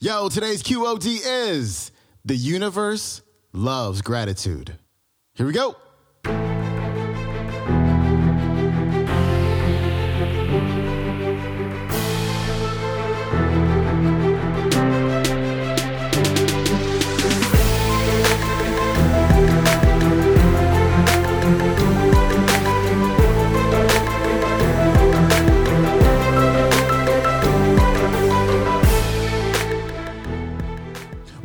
Yo, today's QOD is The Universe Loves Gratitude. Here we go.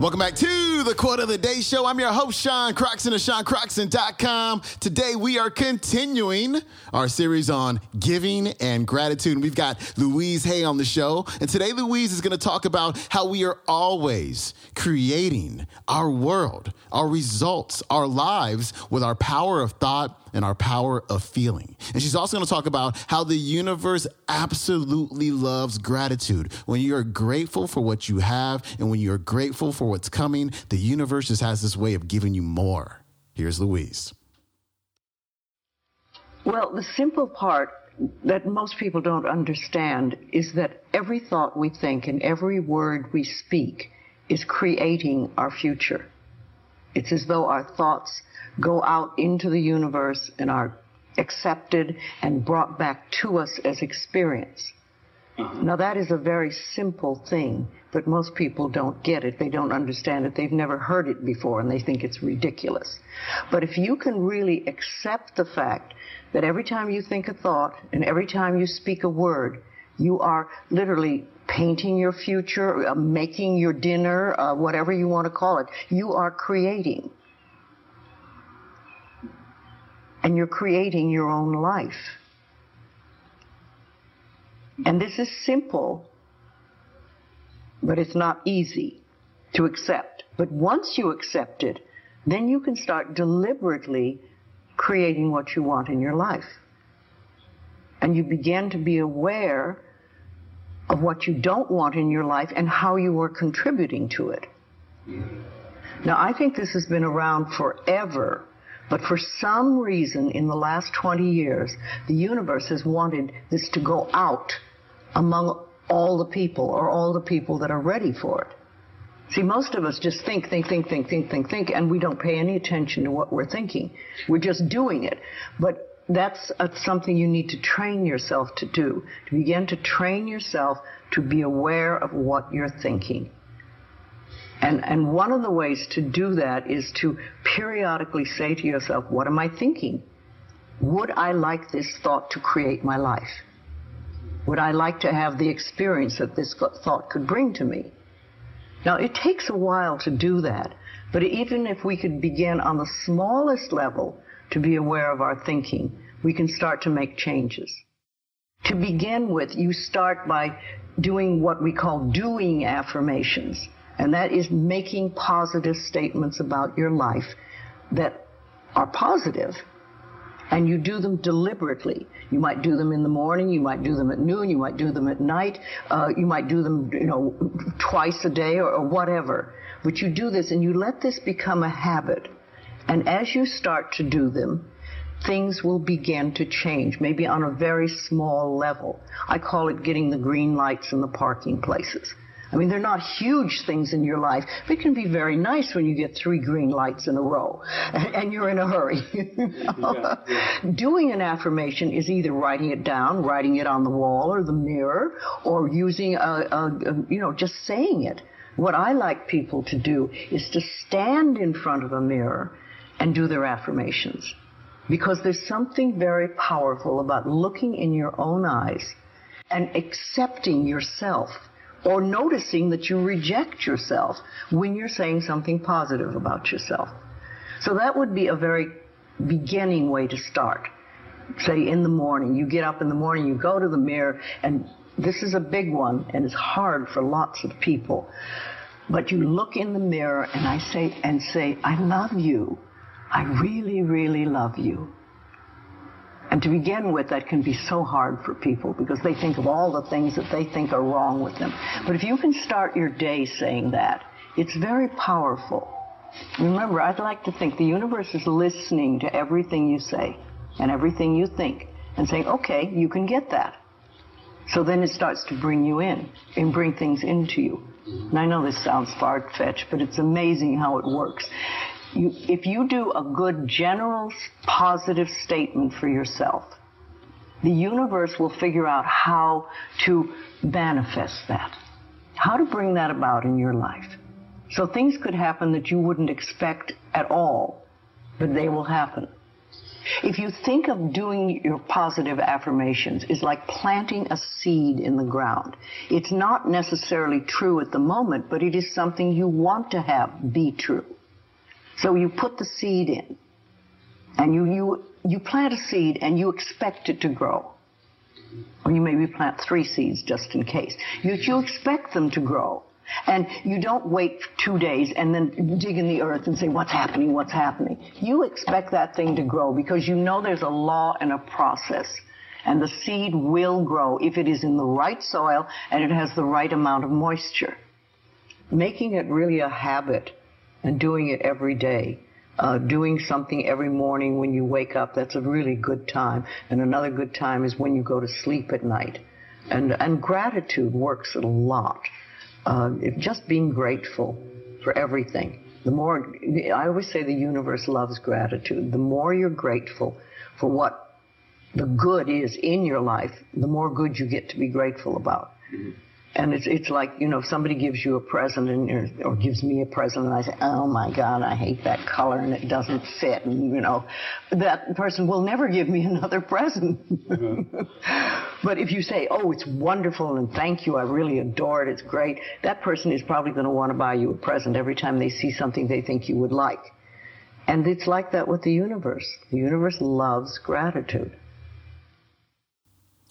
Welcome back to the Quote of the Day Show. I'm your host, Sean Croxton of SeanCroxton.com. Today we are continuing our series on giving and gratitude. We've got Louise Hay on the show. And today Louise is going to talk about how we are always creating our world, our results, our lives with our power of thought and our power of feeling. And she's also going to talk about how the universe absolutely loves gratitude. When you're grateful for what you have and when you're grateful for what's coming, the universe just has this way of giving you more. Here's Louise. Well, the simple part that most people don't understand is that every thought we think and every word we speak is creating our future. It's as though our thoughts go out into the universe and are accepted and brought back to us as experience. Uh-huh. Now, that is a very simple thing, but most people don't get it. They don't understand it. They've never heard it before and they think it's ridiculous. But if you can really accept the fact that every time you think a thought and every time you speak a word, you are literally painting your future, uh, making your dinner, uh, whatever you want to call it. You are creating. And you're creating your own life. And this is simple, but it's not easy to accept. But once you accept it, then you can start deliberately creating what you want in your life. And you begin to be aware of what you don't want in your life and how you are contributing to it. Now, I think this has been around forever, but for some reason in the last 20 years, the universe has wanted this to go out among all the people or all the people that are ready for it. See, most of us just think, think, think, think, think, think, think, and we don't pay any attention to what we're thinking. We're just doing it. But that's something you need to train yourself to do, to begin to train yourself to be aware of what you're thinking. And, and one of the ways to do that is to periodically say to yourself, what am I thinking? Would I like this thought to create my life? Would I like to have the experience that this thought could bring to me? Now, it takes a while to do that, but even if we could begin on the smallest level to be aware of our thinking, we can start to make changes. To begin with, you start by doing what we call doing affirmations, and that is making positive statements about your life that are positive and you do them deliberately. You might do them in the morning, you might do them at noon, you might do them at night, uh, you might do them, you know, twice a day or, or whatever. But you do this and you let this become a habit. And as you start to do them, things will begin to change, maybe on a very small level. I call it getting the green lights in the parking places. I mean, they're not huge things in your life, but it can be very nice when you get three green lights in a row and you're in a hurry. yeah, yeah. Doing an affirmation is either writing it down, writing it on the wall or the mirror, or using a, a, a you know, just saying it. What I like people to do is to stand in front of a mirror and do their affirmations. Because there's something very powerful about looking in your own eyes and accepting yourself or noticing that you reject yourself when you're saying something positive about yourself. So that would be a very beginning way to start. Say in the morning, you get up in the morning, you go to the mirror, and this is a big one, and it's hard for lots of people. But you look in the mirror and I say, and say, I love you. I really, really love you. And to begin with, that can be so hard for people because they think of all the things that they think are wrong with them. But if you can start your day saying that, it's very powerful. Remember, I'd like to think the universe is listening to everything you say and everything you think and saying, okay, you can get that. So then it starts to bring you in and bring things into you. And I know this sounds far fetched, but it's amazing how it works. You, if you do a good general positive statement for yourself, the universe will figure out how to manifest that, how to bring that about in your life. So things could happen that you wouldn't expect at all, but they will happen. If you think of doing your positive affirmations is like planting a seed in the ground. It's not necessarily true at the moment, but it is something you want to have be true. So you put the seed in and you, you, you plant a seed and you expect it to grow. Or you maybe plant three seeds just in case. You, you expect them to grow. And you don't wait two days and then dig in the earth and say, what's happening, what's happening. You expect that thing to grow because you know there's a law and a process. And the seed will grow if it is in the right soil and it has the right amount of moisture. Making it really a habit and doing it every day. Uh, doing something every morning when you wake up, that's a really good time. And another good time is when you go to sleep at night. And, and gratitude works a lot uh, just being grateful for everything. The more, I always say the universe loves gratitude. The more you're grateful for what the good is in your life, the more good you get to be grateful about. Mm-hmm. And it's, it's like, you know, if somebody gives you a present and, or gives me a present and I say, oh my God, I hate that color and it doesn't fit. And, you know, that person will never give me another present. Mm-hmm. but if you say, oh, it's wonderful and thank you, I really adore it, it's great, that person is probably going to want to buy you a present every time they see something they think you would like. And it's like that with the universe. The universe loves gratitude.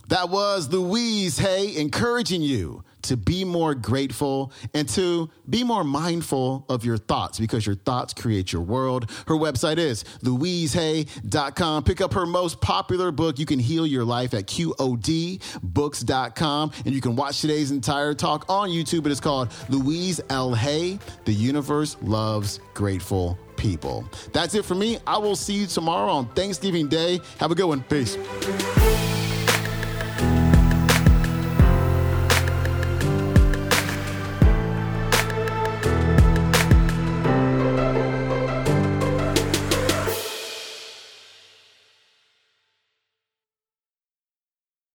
That was Louise Hay encouraging you to be more grateful and to be more mindful of your thoughts because your thoughts create your world. Her website is louisehay.com. Pick up her most popular book, You Can Heal Your Life, at QODbooks.com. And you can watch today's entire talk on YouTube. It is called Louise L. Hay The Universe Loves Grateful People. That's it for me. I will see you tomorrow on Thanksgiving Day. Have a good one. Peace.